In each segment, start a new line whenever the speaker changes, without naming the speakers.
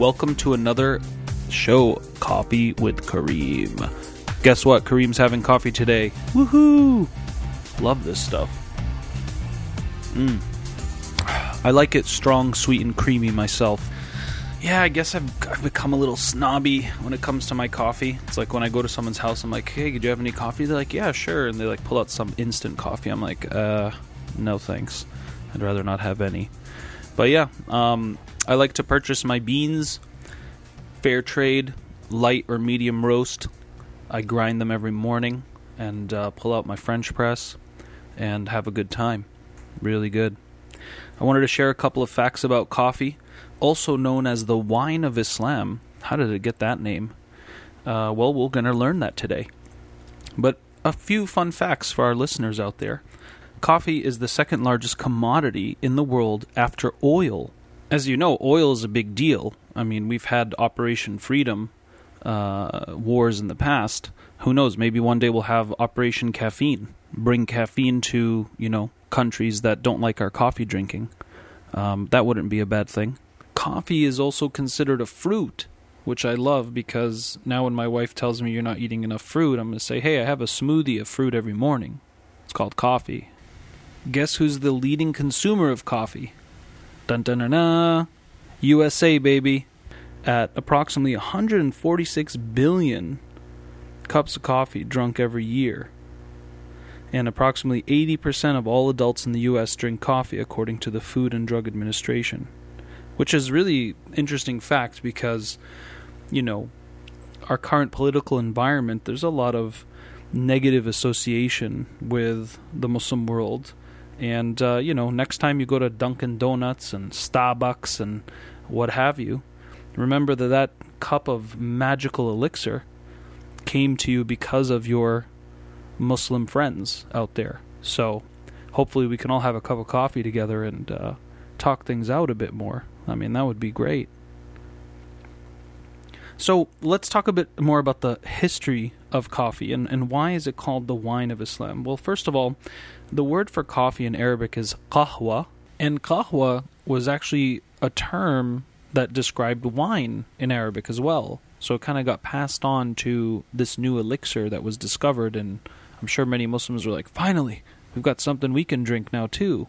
Welcome to another show, Coffee with Kareem. Guess what? Kareem's having coffee today. Woohoo! Love this stuff. Mmm. I like it strong, sweet, and creamy myself. Yeah, I guess I've, I've become a little snobby when it comes to my coffee. It's like when I go to someone's house, I'm like, hey, do you have any coffee? They're like, yeah, sure. And they like pull out some instant coffee. I'm like, uh, no thanks. I'd rather not have any. But yeah, um, I like to purchase my beans, fair trade, light or medium roast. I grind them every morning and uh, pull out my French press and have a good time. Really good. I wanted to share a couple of facts about coffee, also known as the wine of Islam. How did it get that name? Uh, well, we're going to learn that today. But a few fun facts for our listeners out there. Coffee is the second largest commodity in the world after oil. As you know, oil is a big deal. I mean, we've had Operation Freedom uh, wars in the past. Who knows? Maybe one day we'll have Operation Caffeine. Bring caffeine to, you know, countries that don't like our coffee drinking. Um, that wouldn't be a bad thing. Coffee is also considered a fruit, which I love because now when my wife tells me you're not eating enough fruit, I'm going to say, hey, I have a smoothie of fruit every morning. It's called coffee. Guess who's the leading consumer of coffee? Dun dun dun. USA, baby. At approximately 146 billion cups of coffee drunk every year and approximately 80% of all adults in the US drink coffee according to the Food and Drug Administration. Which is really interesting fact because you know, our current political environment, there's a lot of negative association with the Muslim world. And uh, you know, next time you go to Dunkin' Donuts and Starbucks and what have you, remember that that cup of magical elixir came to you because of your Muslim friends out there. So hopefully we can all have a cup of coffee together and uh, talk things out a bit more. I mean, that would be great. So let's talk a bit more about the history of coffee and, and why is it called the wine of Islam? Well, first of all, the word for coffee in Arabic is qahwa, and qahwa was actually a term that described wine in Arabic as well. So it kind of got passed on to this new elixir that was discovered and I'm sure many Muslims were like, finally, we've got something we can drink now too.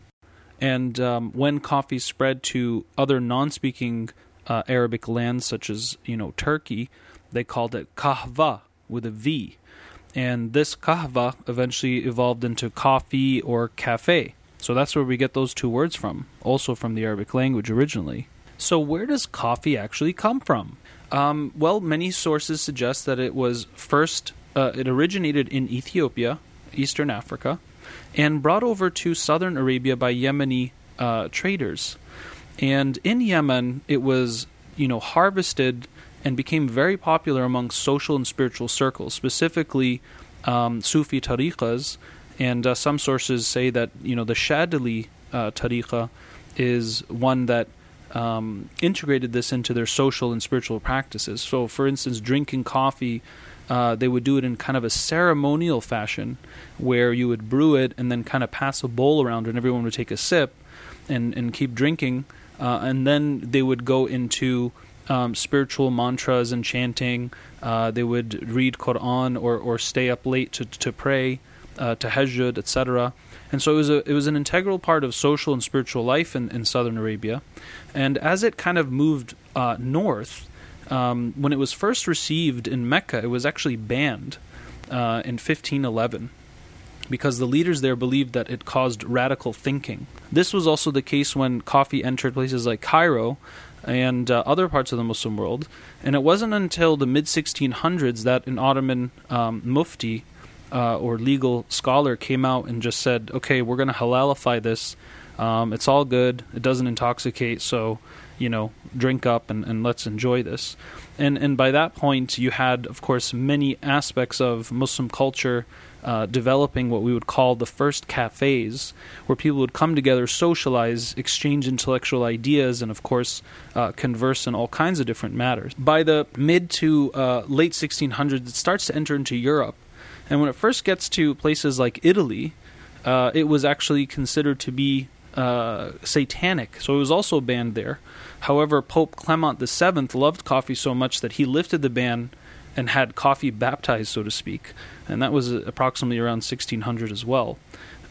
And um, when coffee spread to other non-speaking uh, Arabic lands, such as you know Turkey, they called it kahva with a V, and this kahva eventually evolved into coffee or cafe. So that's where we get those two words from, also from the Arabic language originally. So where does coffee actually come from? Um, well, many sources suggest that it was first uh, it originated in Ethiopia, Eastern Africa, and brought over to southern Arabia by Yemeni uh, traders. And in Yemen, it was you know harvested and became very popular among social and spiritual circles, specifically um, Sufi tariqas. And uh, some sources say that you know the Shadili uh, tariqa is one that um, integrated this into their social and spiritual practices. So, for instance, drinking coffee uh, they would do it in kind of a ceremonial fashion where you would brew it and then kind of pass a bowl around and everyone would take a sip and, and keep drinking. Uh, and then they would go into um, spiritual mantras and chanting. Uh, they would read Quran or, or stay up late to, to pray, uh, tahajjud, etc. And so it was a it was an integral part of social and spiritual life in, in southern Arabia. And as it kind of moved uh, north, um, when it was first received in Mecca, it was actually banned uh, in 1511 because the leaders there believed that it caused radical thinking. This was also the case when coffee entered places like Cairo and uh, other parts of the Muslim world. And it wasn't until the mid 1600s that an Ottoman um, mufti uh, or legal scholar came out and just said, okay, we're going to halalify this. Um, it's all good. It doesn't intoxicate. So you know, drink up and, and let's enjoy this. And and by that point, you had, of course, many aspects of Muslim culture uh, developing what we would call the first cafes, where people would come together, socialize, exchange intellectual ideas, and of course, uh, converse in all kinds of different matters. By the mid to uh, late 1600s, it starts to enter into Europe. And when it first gets to places like Italy, uh, it was actually considered to be uh, satanic, so it was also banned there. However, Pope Clement VII loved coffee so much that he lifted the ban and had coffee baptized, so to speak, and that was approximately around 1600 as well.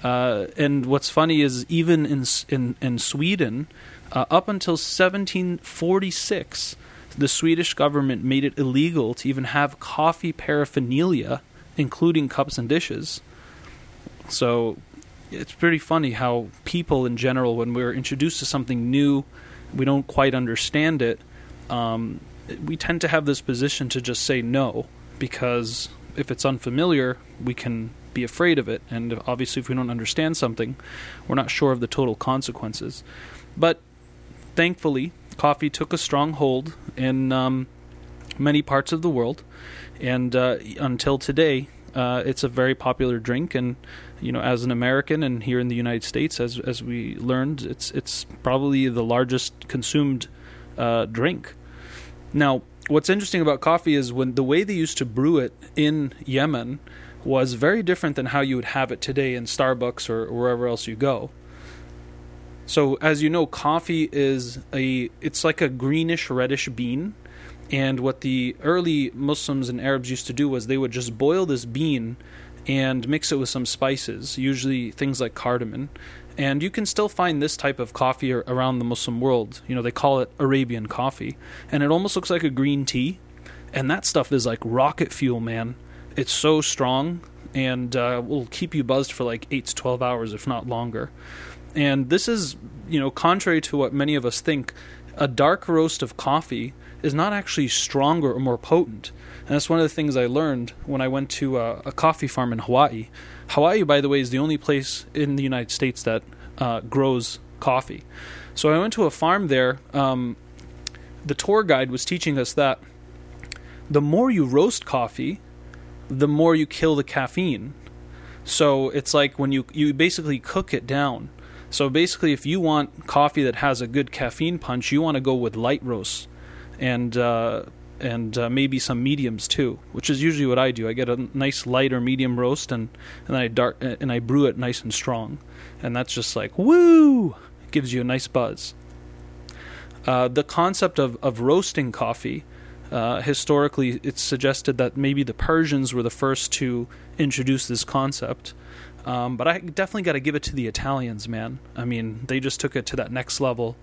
Uh, and what's funny is even in in, in Sweden, uh, up until 1746, the Swedish government made it illegal to even have coffee paraphernalia, including cups and dishes. So it's pretty funny how people in general, when we're introduced to something new, we don't quite understand it. Um, we tend to have this position to just say no because if it's unfamiliar, we can be afraid of it. And obviously, if we don't understand something, we're not sure of the total consequences. But thankfully, coffee took a strong hold in um, many parts of the world, and uh, until today, uh, it's a very popular drink. And you know, as an American and here in the United States, as as we learned, it's it's probably the largest consumed uh, drink. Now, what's interesting about coffee is when the way they used to brew it in Yemen was very different than how you would have it today in Starbucks or wherever else you go. So, as you know, coffee is a it's like a greenish reddish bean, and what the early Muslims and Arabs used to do was they would just boil this bean and mix it with some spices, usually things like cardamom. And you can still find this type of coffee around the Muslim world. You know, they call it Arabian coffee, and it almost looks like a green tea. And that stuff is like rocket fuel, man. It's so strong and uh, will keep you buzzed for like 8 to 12 hours, if not longer. And this is, you know, contrary to what many of us think, a dark roast of coffee is not actually stronger or more potent. And that's one of the things I learned when I went to a, a coffee farm in Hawaii. Hawaii, by the way, is the only place in the United States that uh, grows coffee. So I went to a farm there. Um, the tour guide was teaching us that the more you roast coffee, the more you kill the caffeine. So it's like when you you basically cook it down. So basically, if you want coffee that has a good caffeine punch, you want to go with light roasts, and uh, and uh, maybe some mediums too, which is usually what I do. I get a nice light or medium roast, and and I dark and I brew it nice and strong, and that's just like woo, it gives you a nice buzz. Uh, the concept of of roasting coffee. Uh, historically, it's suggested that maybe the Persians were the first to introduce this concept, um, but I definitely got to give it to the Italians, man. I mean, they just took it to that next level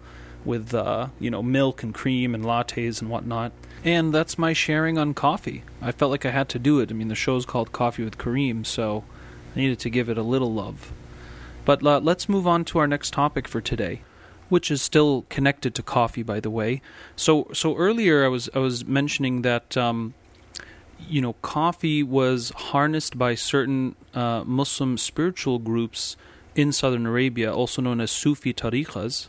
with uh, you know milk and cream and lattes and whatnot. And that's my sharing on coffee. I felt like I had to do it. I mean, the show's called Coffee with Kareem, so I needed to give it a little love. But uh, let's move on to our next topic for today, which is still connected to coffee, by the way. So, so earlier I was I was mentioning that um, you know, coffee was harnessed by certain uh, Muslim spiritual groups in southern Arabia, also known as Sufi tariqas,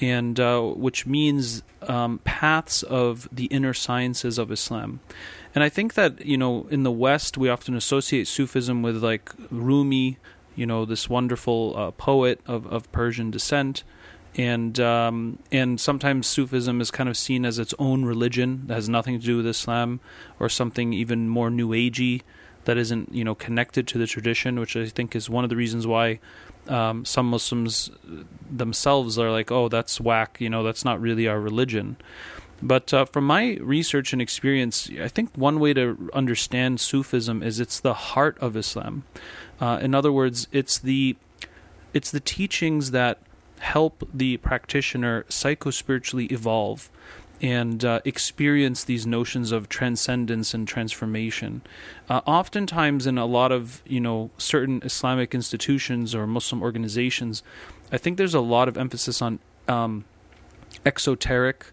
and uh, which means um, paths of the inner sciences of Islam. And I think that you know, in the West, we often associate Sufism with like Rumi, you know, this wonderful uh, poet of, of Persian descent and um, and sometimes Sufism is kind of seen as its own religion that has nothing to do with Islam, or something even more New Agey that isn't you know connected to the tradition, which I think is one of the reasons why um, some Muslims themselves are like, oh, that's whack, you know, that's not really our religion. But uh, from my research and experience, I think one way to understand Sufism is it's the heart of Islam. Uh, in other words, it's the it's the teachings that help the practitioner psychospiritually evolve and uh, experience these notions of transcendence and transformation. Uh, oftentimes, in a lot of you know certain Islamic institutions or Muslim organizations, I think there's a lot of emphasis on um, exoteric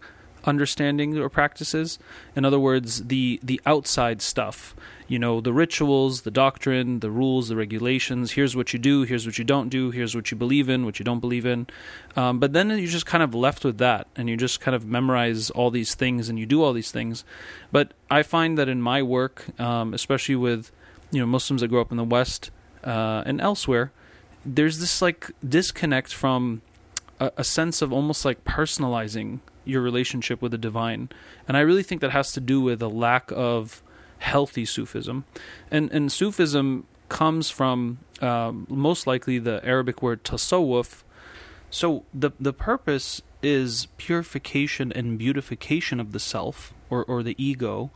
understanding or practices. In other words, the the outside stuff you know, the rituals, the doctrine, the rules, the regulations. Here's what you do, here's what you don't do, here's what you believe in, what you don't believe in. Um, but then you're just kind of left with that, and you just kind of memorize all these things and you do all these things. But I find that in my work, um, especially with you know Muslims that grow up in the West uh, and elsewhere, there's this like disconnect from a, a sense of almost like personalizing your relationship with the divine, and I really think that has to do with a lack of healthy Sufism, and and Sufism comes from um, most likely the Arabic word tasawwuf, So the the purpose is purification and beautification of the self or, or the ego.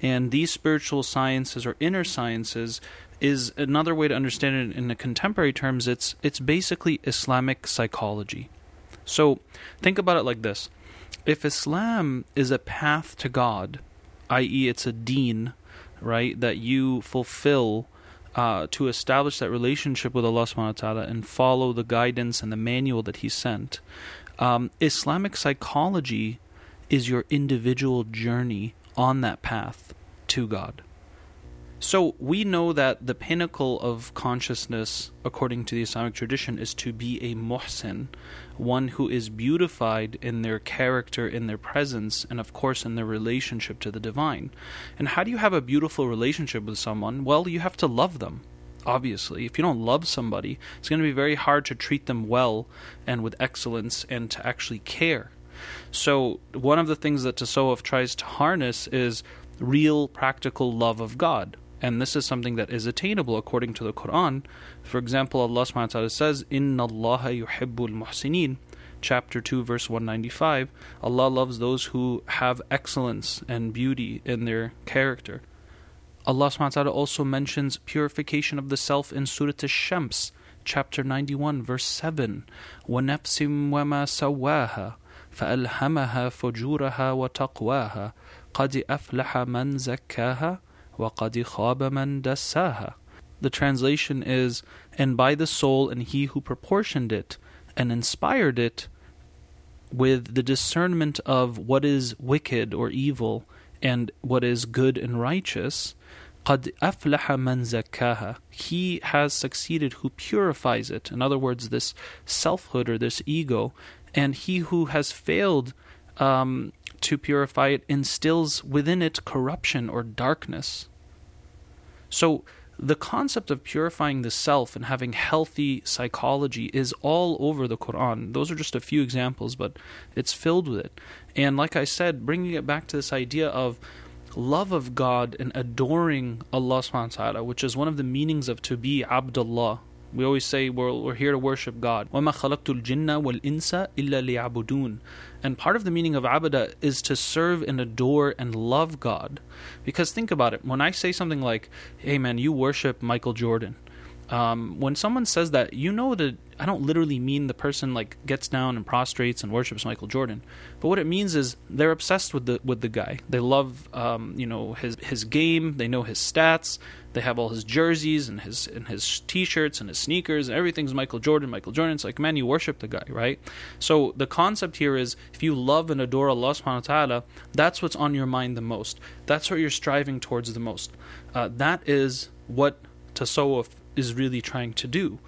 And these spiritual sciences or inner sciences is another way to understand it in the contemporary terms. It's it's basically Islamic psychology. So think about it like this: if Islam is a path to God, i.e., it's a deen, right, that you fulfill uh, to establish that relationship with Allah subhanahu wa ta'ala and follow the guidance and the manual that He sent. Um, Islamic psychology is your individual journey on that path to God. So we know that the pinnacle of consciousness, according to the Islamic tradition, is to be a muhsin, one who is beautified in their character, in their presence, and of course in their relationship to the divine. And how do you have a beautiful relationship with someone? Well, you have to love them. Obviously, if you don't love somebody, it's going to be very hard to treat them well and with excellence and to actually care. So, one of the things that Tasawwuf tries to harness is real practical love of God and this is something that is attainable according to the Quran. For example, Allah subhanahu wa ta'ala says, Inna yuhibbul muhsineen, chapter 2, verse 195. Allah loves those who have excellence and beauty in their character. Allah subhanahu wa ta'ala also mentions purification of the self in Surah Ash-Shams, chapter 91, verse 7. وَنَفْسٍ وَمَا سَوَّاهَا فَأَلْهَمَهَا فُجُورَهَا وَتَقْوَاهَا قَدْ أَفْلَحَ مَنْ زَكَّاهَا وَقَدْ خَابَ مَنْ دَسَّاهَا The translation is, and by the soul and he who proportioned it and inspired it with the discernment of what is wicked or evil and what is good and righteous, قَدْ أَفْلَحَ مَنْ زَكَّاهَا He has succeeded who purifies it. In other words, this selfhood or this ego. And he who has failed um, to purify it instills within it corruption or darkness. So, the concept of purifying the self and having healthy psychology is all over the Quran. Those are just a few examples, but it's filled with it. And like I said, bringing it back to this idea of love of God and adoring Allah subhanahu wa ta'ala, which is one of the meanings of to be Abdullah, we always say we're, we're here to worship God. وَمَا خَلَقْتُ الْجِنَّ وَالْإِنسَ إِلَّا لِيَعْبُدُونَ And part of the meaning of abada is to serve and adore and love God. Because think about it. When I say something like, hey man, you worship Michael Jordan, um, when someone says that, you know that I don't literally mean the person like gets down and prostrates and worships Michael Jordan, but what it means is they're obsessed with the with the guy. They love um, you know his his game. They know his stats. They have all his jerseys and his and his t-shirts and his sneakers and everything's Michael Jordan. Michael Jordan. It's like man, you worship the guy, right? So the concept here is if you love and adore Allah Subhanahu wa Taala, that's what's on your mind the most. That's what you're striving towards the most. Uh, that is what tasawwuf is really trying to do.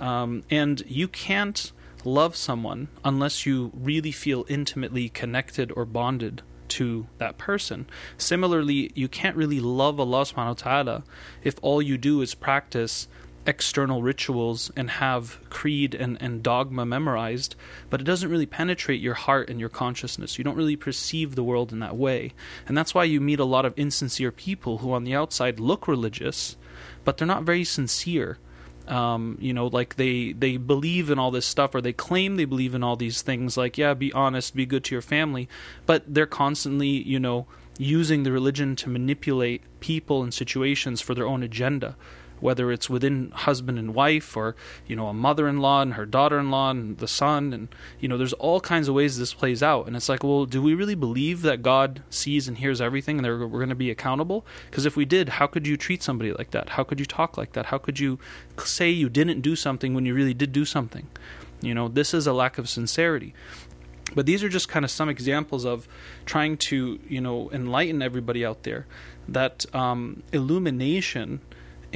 Um, and you can't love someone unless you really feel intimately connected or bonded to that person. Similarly, you can't really love Allah subhanahu wa ta'ala if all you do is practice external rituals and have creed and, and dogma memorized, but it doesn't really penetrate your heart and your consciousness. You don't really perceive the world in that way. And that's why you meet a lot of insincere people who on the outside look religious, but they're not very sincere. Um, you know, like they they believe in all this stuff, or they claim they believe in all these things. Like, yeah, be honest, be good to your family, but they're constantly, you know, using the religion to manipulate people and situations for their own agenda whether it's within husband and wife or you know a mother-in-law and her daughter-in-law and the son and you know there's all kinds of ways this plays out. And it's like well do we really believe that god sees and hears everything and we're going to be accountable? Because if we did how could you treat somebody like that? How could you talk like that? How could you say you didn't do something when you really did do something? You know this is a lack of sincerity. But these are just kind of some examples of trying to you know enlighten everybody out there that um, illumination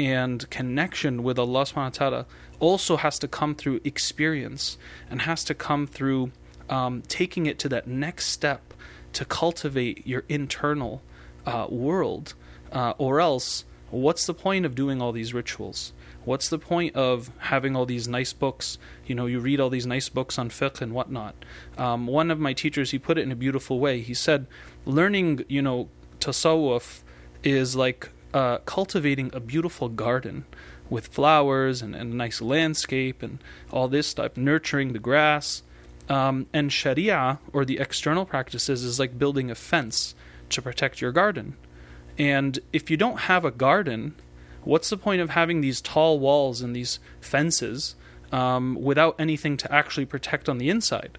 and connection with Allah subhanahu wa ta'ala also has to come through experience and has to come through um, taking it to that next step to cultivate your internal uh, world. Uh, or else, what's the point of doing all these rituals? What's the point of having all these nice books? You know, you read all these nice books on fiqh and whatnot. Um, one of my teachers, he put it in a beautiful way. He said, learning, you know, tasawwuf is like uh, cultivating a beautiful garden with flowers and, and a nice landscape and all this stuff, nurturing the grass. Um, and Sharia, or the external practices, is like building a fence to protect your garden. And if you don't have a garden, what's the point of having these tall walls and these fences um, without anything to actually protect on the inside?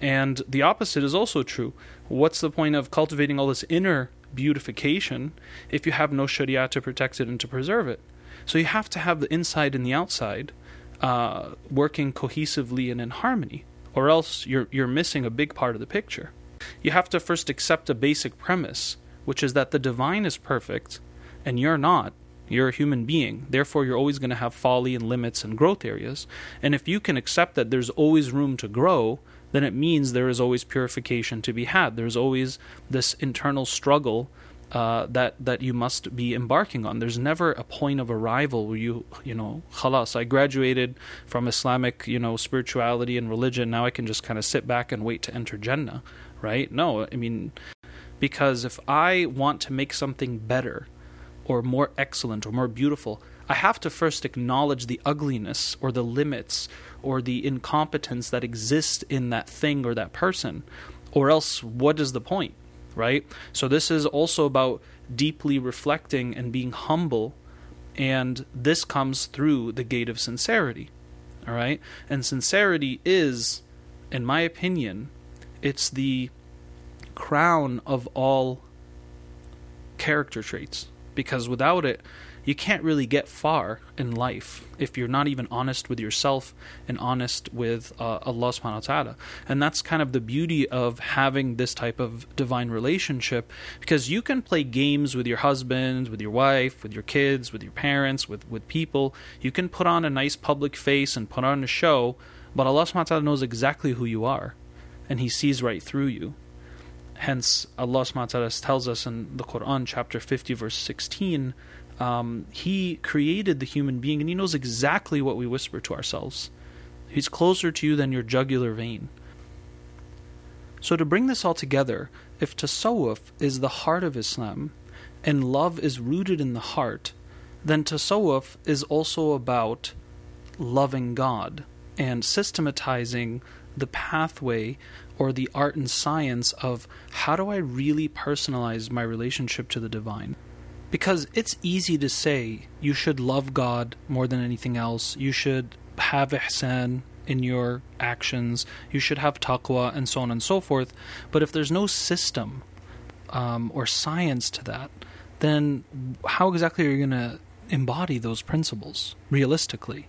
And the opposite is also true. What's the point of cultivating all this inner beautification if you have no Sharia to protect it and to preserve it? So you have to have the inside and the outside uh, working cohesively and in harmony, or else you're you're missing a big part of the picture. You have to first accept a basic premise, which is that the divine is perfect, and you're not. You're a human being. Therefore, you're always going to have folly and limits and growth areas. And if you can accept that there's always room to grow, then it means there is always purification to be had. There's always this internal struggle uh, that that you must be embarking on. There's never a point of arrival where you you know, khalas, I graduated from Islamic you know spirituality and religion. Now I can just kind of sit back and wait to enter Jannah, right? No, I mean, because if I want to make something better, or more excellent, or more beautiful, I have to first acknowledge the ugliness or the limits or the incompetence that exists in that thing or that person, or else what is the point? right? So this is also about deeply reflecting and being humble, and this comes through the gate of sincerity, all right? And sincerity is, in my opinion, it's the crown of all character traits because without it you can't really get far in life if you're not even honest with yourself and honest with uh, Allah subhanahu wa ta'ala. And that's kind of the beauty of having this type of divine relationship because you can play games with your husband, with your wife, with your kids, with your parents, with, with people. You can put on a nice public face and put on a show, but Allah subhanahu wa ta'ala knows exactly who you are and He sees right through you. Hence, Allah subhanahu wa ta'ala tells us in the Quran, chapter 50, verse 16 um, he created the human being and he knows exactly what we whisper to ourselves. He's closer to you than your jugular vein. So, to bring this all together, if tasawwuf is the heart of Islam and love is rooted in the heart, then tasawwuf is also about loving God and systematizing the pathway or the art and science of how do I really personalize my relationship to the divine. Because it's easy to say you should love God more than anything else. You should have ihsan in your actions. You should have taqwa and so on and so forth. But if there's no system um, or science to that, then how exactly are you going to embody those principles realistically?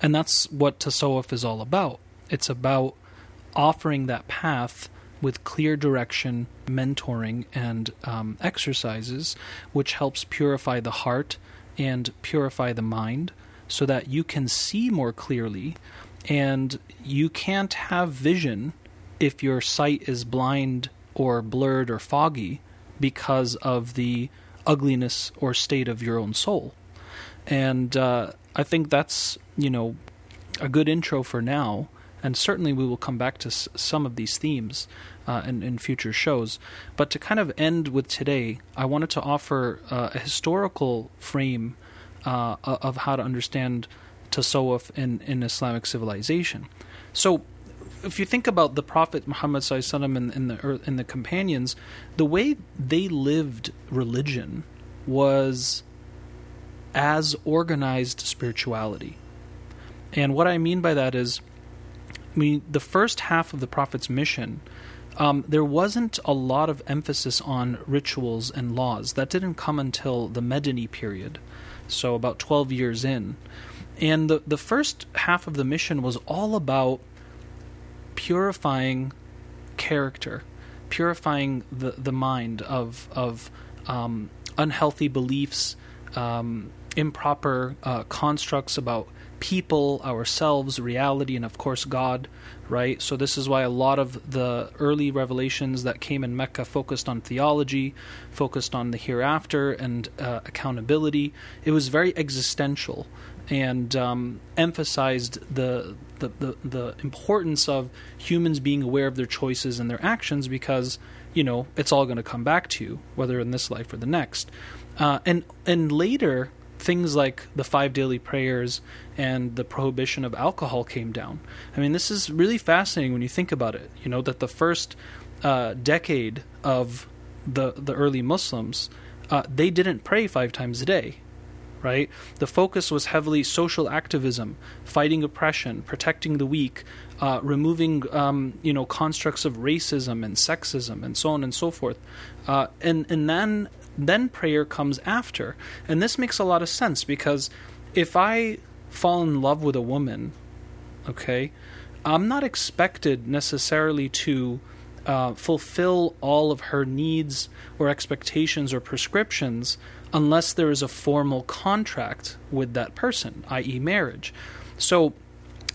And that's what tasawwuf is all about. It's about offering that path with clear direction, mentoring, and um, exercises, which helps purify the heart and purify the mind so that you can see more clearly. And you can't have vision if your sight is blind or blurred or foggy because of the ugliness or state of your own soul. And uh, I think that's, you know, a good intro for now. And certainly we will come back to s- some of these themes uh, in, in, future shows. But to kind of end with today, I wanted to offer uh, a historical frame uh, of how to understand tasawwuf in, in Islamic civilization. So, if you think about the Prophet Muhammad and, and the and the companions, the way they lived religion was as organized spirituality. And what I mean by that is, I mean, the first half of the Prophet's mission um, there wasn't a lot of emphasis on rituals and laws. That didn't come until the Medini period, so about 12 years in. And the, the first half of the mission was all about purifying character, purifying the, the mind of, of um, unhealthy beliefs, um, improper uh, constructs about people, ourselves, reality, and of course God, right? So, this is why a lot of the early revelations that came in Mecca focused on theology, focused on the hereafter and uh, accountability. It was very existential and um, emphasized the, the, the, the importance of humans being aware of their choices and their actions because, you know, it's all going to come back to you, whether in this life or the next. Uh, and and later, things like the five daily prayers and the prohibition of alcohol came down. I mean, this is really fascinating when you think about it. You know that the first uh, decade of the the early Muslims, uh, they didn't pray five times a day right? The focus was heavily social activism, fighting oppression, protecting the weak, uh, removing um, you know constructs of racism and sexism and so on and so forth, uh, and and then then prayer comes after, and this makes a lot of sense because if I fall in love with a woman, okay, I'm not expected necessarily to. Uh, fulfill all of her needs or expectations or prescriptions unless there is a formal contract with that person, i.e., marriage. So,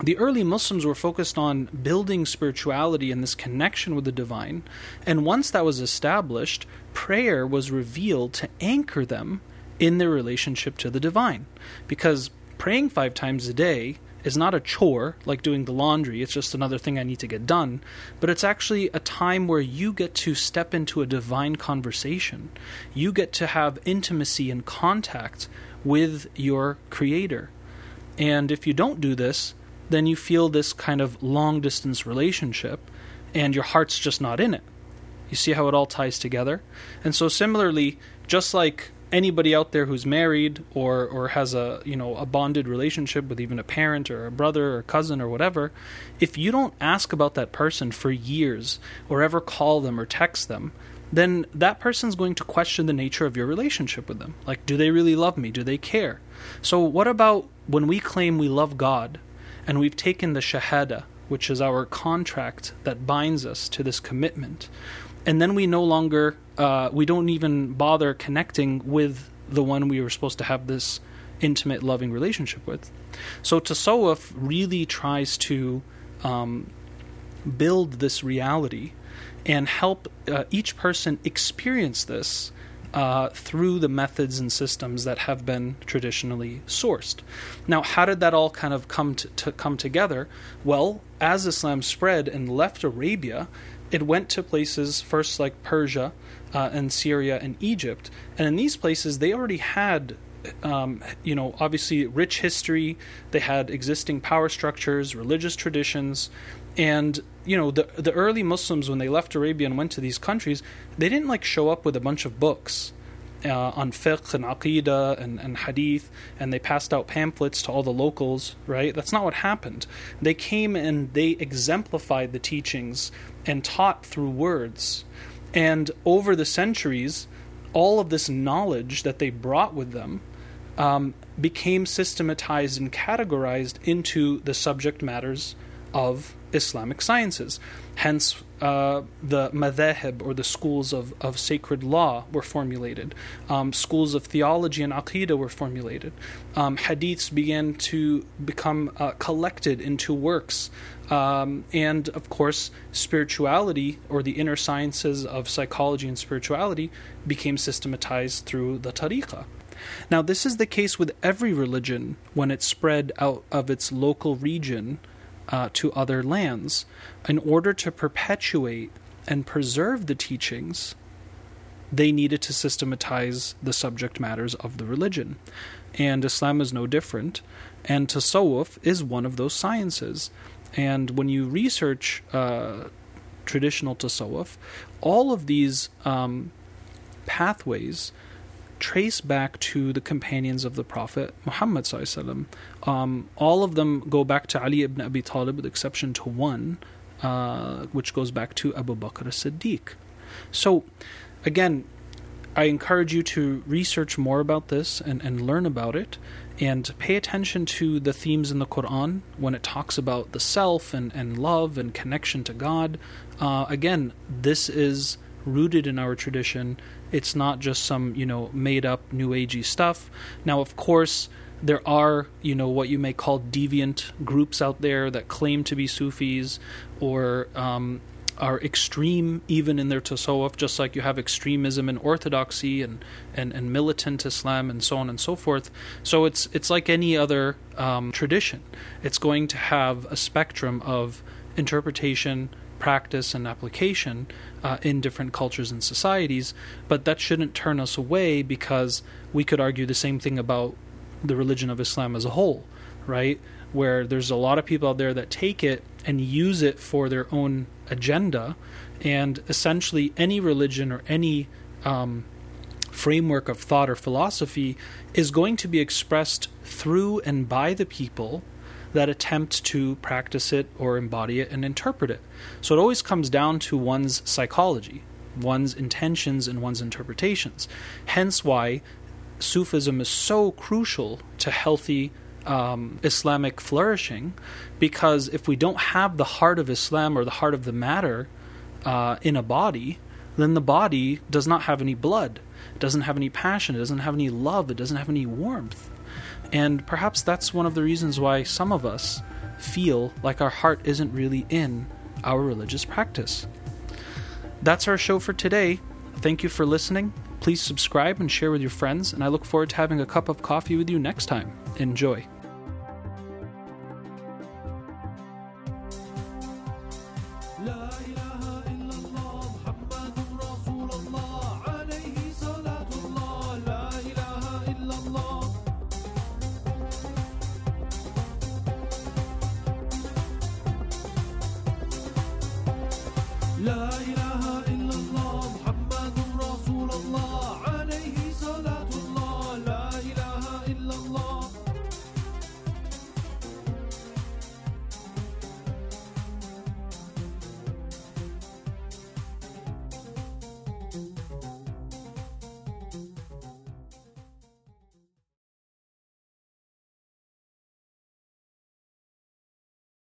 the early Muslims were focused on building spirituality and this connection with the divine. And once that was established, prayer was revealed to anchor them in their relationship to the divine. Because praying five times a day is not a chore like doing the laundry, it's just another thing I need to get done, but it's actually a time where you get to step into a divine conversation. You get to have intimacy and contact with your creator. And if you don't do this, then you feel this kind of long distance relationship and your heart's just not in it. You see how it all ties together? And so, similarly, just like anybody out there who's married or or has a you know a bonded relationship with even a parent or a brother or cousin or whatever if you don't ask about that person for years or ever call them or text them then that person's going to question the nature of your relationship with them like do they really love me do they care so what about when we claim we love God and we've taken the shahada which is our contract that binds us to this commitment and then we no longer uh, we don't even bother connecting with the one we were supposed to have this intimate, loving relationship with. So tasawwuf really tries to um, build this reality and help uh, each person experience this uh, through the methods and systems that have been traditionally sourced. Now, how did that all kind of come to, to come together? Well, as Islam spread and left Arabia, it went to places first like Persia uh, and Syria and Egypt, and in these places they already had. Um, you know, obviously, rich history. They had existing power structures, religious traditions, and you know, the the early Muslims when they left Arabia and went to these countries, they didn't like show up with a bunch of books uh, on fiqh and aqidah and, and hadith, and they passed out pamphlets to all the locals, right? That's not what happened. They came and they exemplified the teachings and taught through words. And over the centuries, all of this knowledge that they brought with them um, became systematized and categorized into the subject matters of Islamic sciences. Hence, uh, the madhahib, or the schools of, of sacred law, were formulated. Um, schools of theology and aqidah were formulated. Um, hadiths began to become uh, collected into works. Um, and of course, spirituality, or the inner sciences of psychology and spirituality, became systematized through the tariqah. Now, this is the case with every religion when it spread out of its local region uh, to other lands. In order to perpetuate and preserve the teachings, they needed to systematize the subject matters of the religion. And Islam is no different. And Tasawwuf is one of those sciences. And when you research uh, traditional Tasawwuf, all of these um, pathways trace back to the companions of the Prophet Muhammad. Um, all of them go back to Ali ibn Abi Talib, with exception to one, uh, which goes back to Abu Bakr as Siddiq. So, again, I encourage you to research more about this and, and learn about it and pay attention to the themes in the Quran when it talks about the self and, and love and connection to God. Uh, again, this is rooted in our tradition. It's not just some, you know, made up new agey stuff. Now, of course, there are, you know, what you may call deviant groups out there that claim to be Sufis or um, are extreme even in their tasawwuf, just like you have extremism in orthodoxy and, and, and militant Islam and so on and so forth. So it's it's like any other um, tradition. It's going to have a spectrum of interpretation, practice and application uh, in different cultures and societies, but that shouldn't turn us away because we could argue the same thing about the religion of Islam as a whole, right? Where there's a lot of people out there that take it and use it for their own agenda, and essentially any religion or any um, framework of thought or philosophy is going to be expressed through and by the people that attempt to practice it or embody it and interpret it. So it always comes down to one's psychology, one's intentions, and one's interpretations. Hence why Sufism is so crucial to healthy um, Islamic flourishing, because if we don't have the heart of Islam or the heart of the matter uh, in a body, then the body does not have any blood, it doesn't have any passion, it doesn't have any love, it doesn't have any warmth. And perhaps that's one of the reasons why some of us feel like our heart isn't really in our religious practice. That's our show for today. Thank you for listening. Please subscribe and share with your friends, and I look forward to having a cup of coffee with you next time. Enjoy.